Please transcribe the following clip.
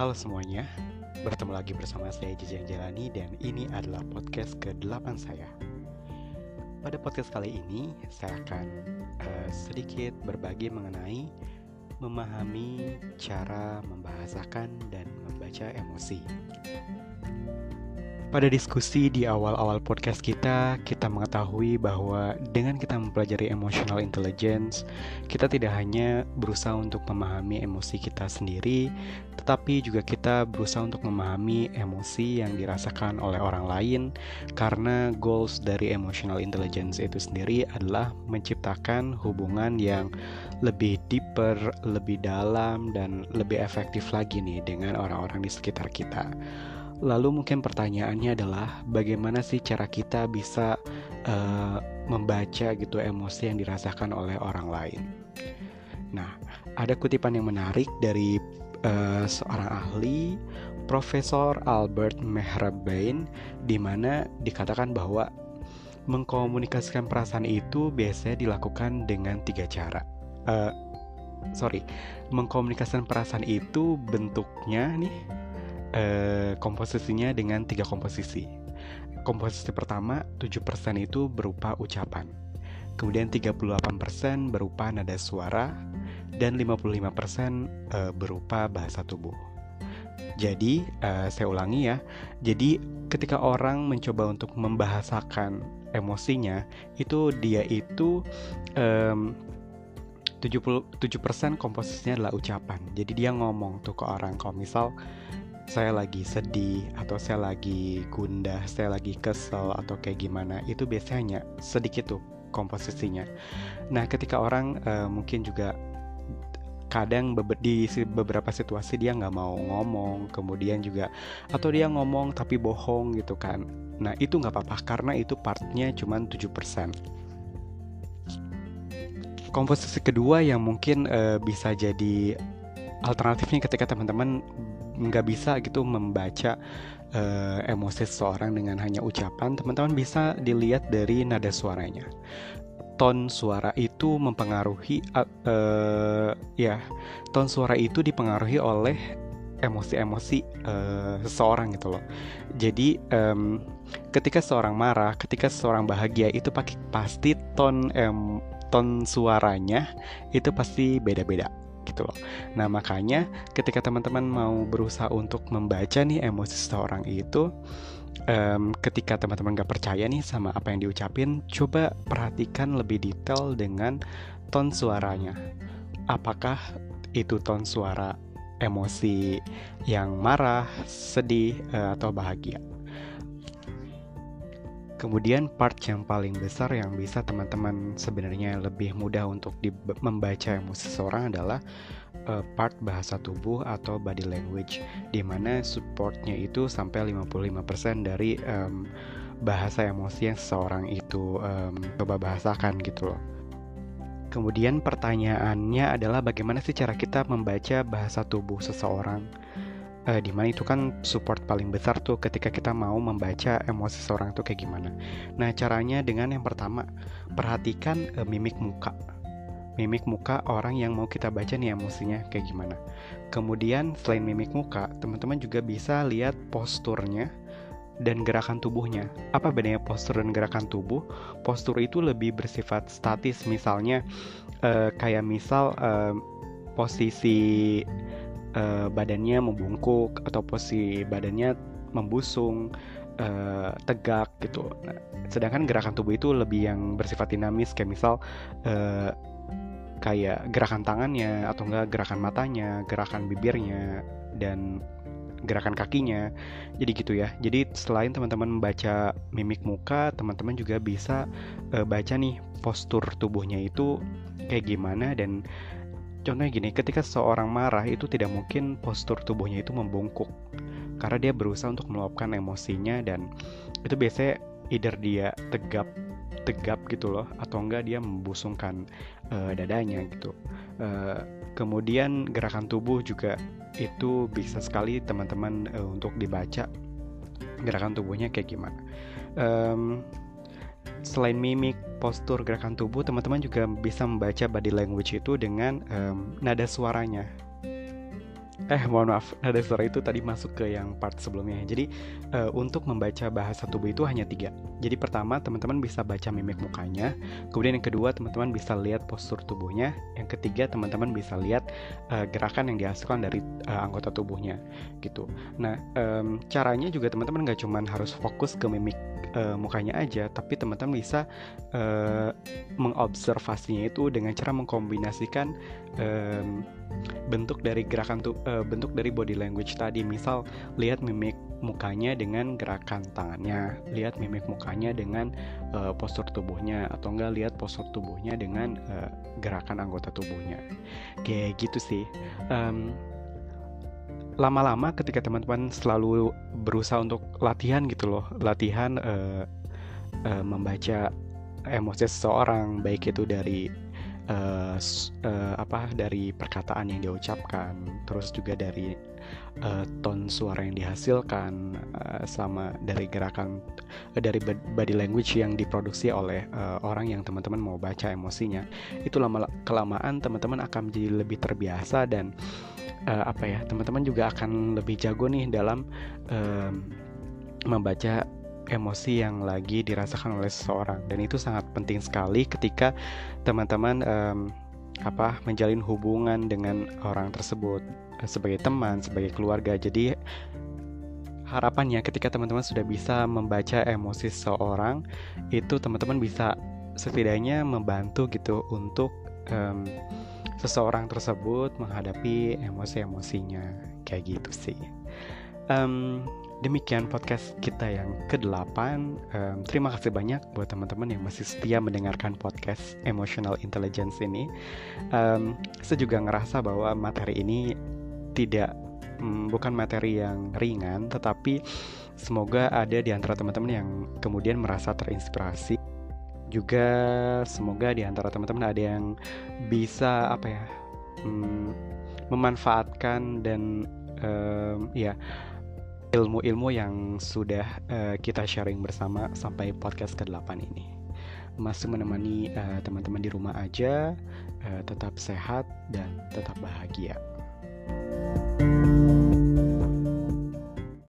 Halo semuanya, bertemu lagi bersama saya Jejang Jalani dan ini adalah podcast ke-8 saya. Pada podcast kali ini, saya akan uh, sedikit berbagi mengenai memahami cara membahasakan dan membaca emosi. Pada diskusi di awal-awal podcast kita, kita mengetahui bahwa dengan kita mempelajari emotional intelligence, kita tidak hanya berusaha untuk memahami emosi kita sendiri, tetapi juga kita berusaha untuk memahami emosi yang dirasakan oleh orang lain, karena goals dari emotional intelligence itu sendiri adalah menciptakan hubungan yang lebih deeper, lebih dalam, dan lebih efektif lagi nih dengan orang-orang di sekitar kita. Lalu mungkin pertanyaannya adalah bagaimana sih cara kita bisa uh, membaca gitu emosi yang dirasakan oleh orang lain. Nah, ada kutipan yang menarik dari uh, seorang ahli Profesor Albert Mehrabian di mana dikatakan bahwa mengkomunikasikan perasaan itu biasanya dilakukan dengan tiga cara. Uh, sorry, mengkomunikasikan perasaan itu bentuknya nih eh, komposisinya dengan tiga komposisi. Komposisi pertama 7% itu berupa ucapan. Kemudian 38% berupa nada suara dan 55% eh, berupa bahasa tubuh. Jadi, uh, saya ulangi ya. Jadi, ketika orang mencoba untuk membahasakan emosinya, itu dia itu um, 77% komposisinya adalah ucapan. Jadi dia ngomong tuh ke orang kalau misal saya lagi sedih atau saya lagi gundah, saya lagi kesel atau kayak gimana, itu biasanya sedikit tuh komposisinya. Nah, ketika orang uh, mungkin juga kadang di beberapa situasi dia nggak mau ngomong, kemudian juga atau dia ngomong tapi bohong gitu kan. Nah, itu nggak apa-apa karena itu partnya cuma 7%. Komposisi kedua yang mungkin uh, bisa jadi alternatifnya ketika teman-teman nggak bisa gitu membaca uh, emosi seseorang dengan hanya ucapan, teman-teman bisa dilihat dari nada suaranya. Ton suara itu mempengaruhi, uh, uh, ya, ton suara itu dipengaruhi oleh emosi-emosi uh, seseorang gitu loh. Jadi um, ketika seorang marah, ketika seseorang bahagia itu pasti ton um, ton suaranya itu pasti beda-beda gitu loh. Nah makanya ketika teman-teman mau berusaha untuk membaca nih emosi seseorang itu, um, ketika teman-teman gak percaya nih sama apa yang diucapin, coba perhatikan lebih detail dengan ton suaranya. Apakah itu ton suara emosi yang marah, sedih, uh, atau bahagia? Kemudian part yang paling besar yang bisa teman-teman sebenarnya lebih mudah untuk membaca emosi seseorang adalah uh, part bahasa tubuh atau body language di mana supportnya itu sampai 55% dari um, bahasa emosi yang seseorang itu um, coba bahasakan gitu loh. Kemudian pertanyaannya adalah bagaimana sih cara kita membaca bahasa tubuh seseorang? Uh, di mana itu kan support paling besar tuh ketika kita mau membaca emosi seorang tuh kayak gimana. Nah caranya dengan yang pertama perhatikan uh, mimik muka, mimik muka orang yang mau kita baca nih emosinya kayak gimana. Kemudian selain mimik muka, teman-teman juga bisa lihat posturnya dan gerakan tubuhnya. Apa bedanya postur dan gerakan tubuh? Postur itu lebih bersifat statis, misalnya uh, kayak misal uh, posisi uh, badannya membungkuk atau posisi badannya membusung, uh, tegak gitu. Sedangkan gerakan tubuh itu lebih yang bersifat dinamis kayak misal uh, kayak gerakan tangannya atau enggak gerakan matanya, gerakan bibirnya dan gerakan kakinya. Jadi gitu ya. Jadi selain teman-teman membaca mimik muka, teman-teman juga bisa uh, baca nih postur tubuhnya itu kayak gimana dan Contohnya gini, ketika seseorang marah itu tidak mungkin postur tubuhnya itu membungkuk karena dia berusaha untuk meluapkan emosinya dan itu biasanya either dia tegap tegap gitu loh atau enggak dia membusungkan uh, dadanya gitu. Uh, kemudian gerakan tubuh juga itu bisa sekali teman-teman uh, untuk dibaca gerakan tubuhnya kayak gimana. Um, selain mimik, postur, gerakan tubuh, teman-teman juga bisa membaca body language itu dengan um, nada suaranya. Eh mohon maaf ada suara itu tadi masuk ke yang part sebelumnya. Jadi uh, untuk membaca bahasa tubuh itu hanya tiga. Jadi pertama teman-teman bisa baca mimik mukanya. Kemudian yang kedua teman-teman bisa lihat postur tubuhnya. Yang ketiga teman-teman bisa lihat uh, gerakan yang dihasilkan dari uh, anggota tubuhnya gitu. Nah um, caranya juga teman-teman nggak cuma harus fokus ke mimik uh, mukanya aja tapi teman-teman bisa uh, mengobservasinya itu dengan cara mengkombinasikan um, bentuk dari gerakan tuh uh, bentuk dari body language tadi. Misal lihat mimik mukanya dengan gerakan tangannya. Lihat mimik mukanya dengan uh, postur tubuhnya. Atau enggak lihat postur tubuhnya dengan uh, gerakan anggota tubuhnya. Kayak gitu sih. Um, lama-lama ketika teman-teman selalu berusaha untuk latihan gitu loh. Latihan uh, uh, membaca emosi seseorang baik itu dari uh, uh, apa dari perkataan yang diucapkan, terus juga dari uh, tone suara yang dihasilkan, uh, sama dari gerakan uh, dari body language yang diproduksi oleh uh, orang yang teman-teman mau baca emosinya. Itu lama kelamaan teman-teman akan menjadi lebih terbiasa dan uh, apa ya teman-teman juga akan lebih jago nih dalam uh, membaca emosi yang lagi dirasakan oleh seseorang dan itu sangat penting sekali ketika teman-teman um, apa menjalin hubungan dengan orang tersebut eh, sebagai teman, sebagai keluarga. Jadi harapannya ketika teman-teman sudah bisa membaca emosi seseorang, itu teman-teman bisa setidaknya membantu gitu untuk um, seseorang tersebut menghadapi emosi-emosinya kayak gitu sih. Um, demikian podcast kita yang ke-8 um, Terima kasih banyak buat teman-teman yang masih setia mendengarkan podcast Emotional Intelligence ini. Um, Saya juga ngerasa bahwa materi ini tidak um, bukan materi yang ringan Tetapi semoga ada di antara teman-teman yang kemudian merasa terinspirasi. Juga semoga di antara teman-teman ada yang bisa apa ya um, Memanfaatkan dan um, ya ilmu-ilmu yang sudah uh, kita sharing bersama sampai podcast ke-8 ini. Masih menemani uh, teman-teman di rumah aja, uh, tetap sehat dan tetap bahagia. thank you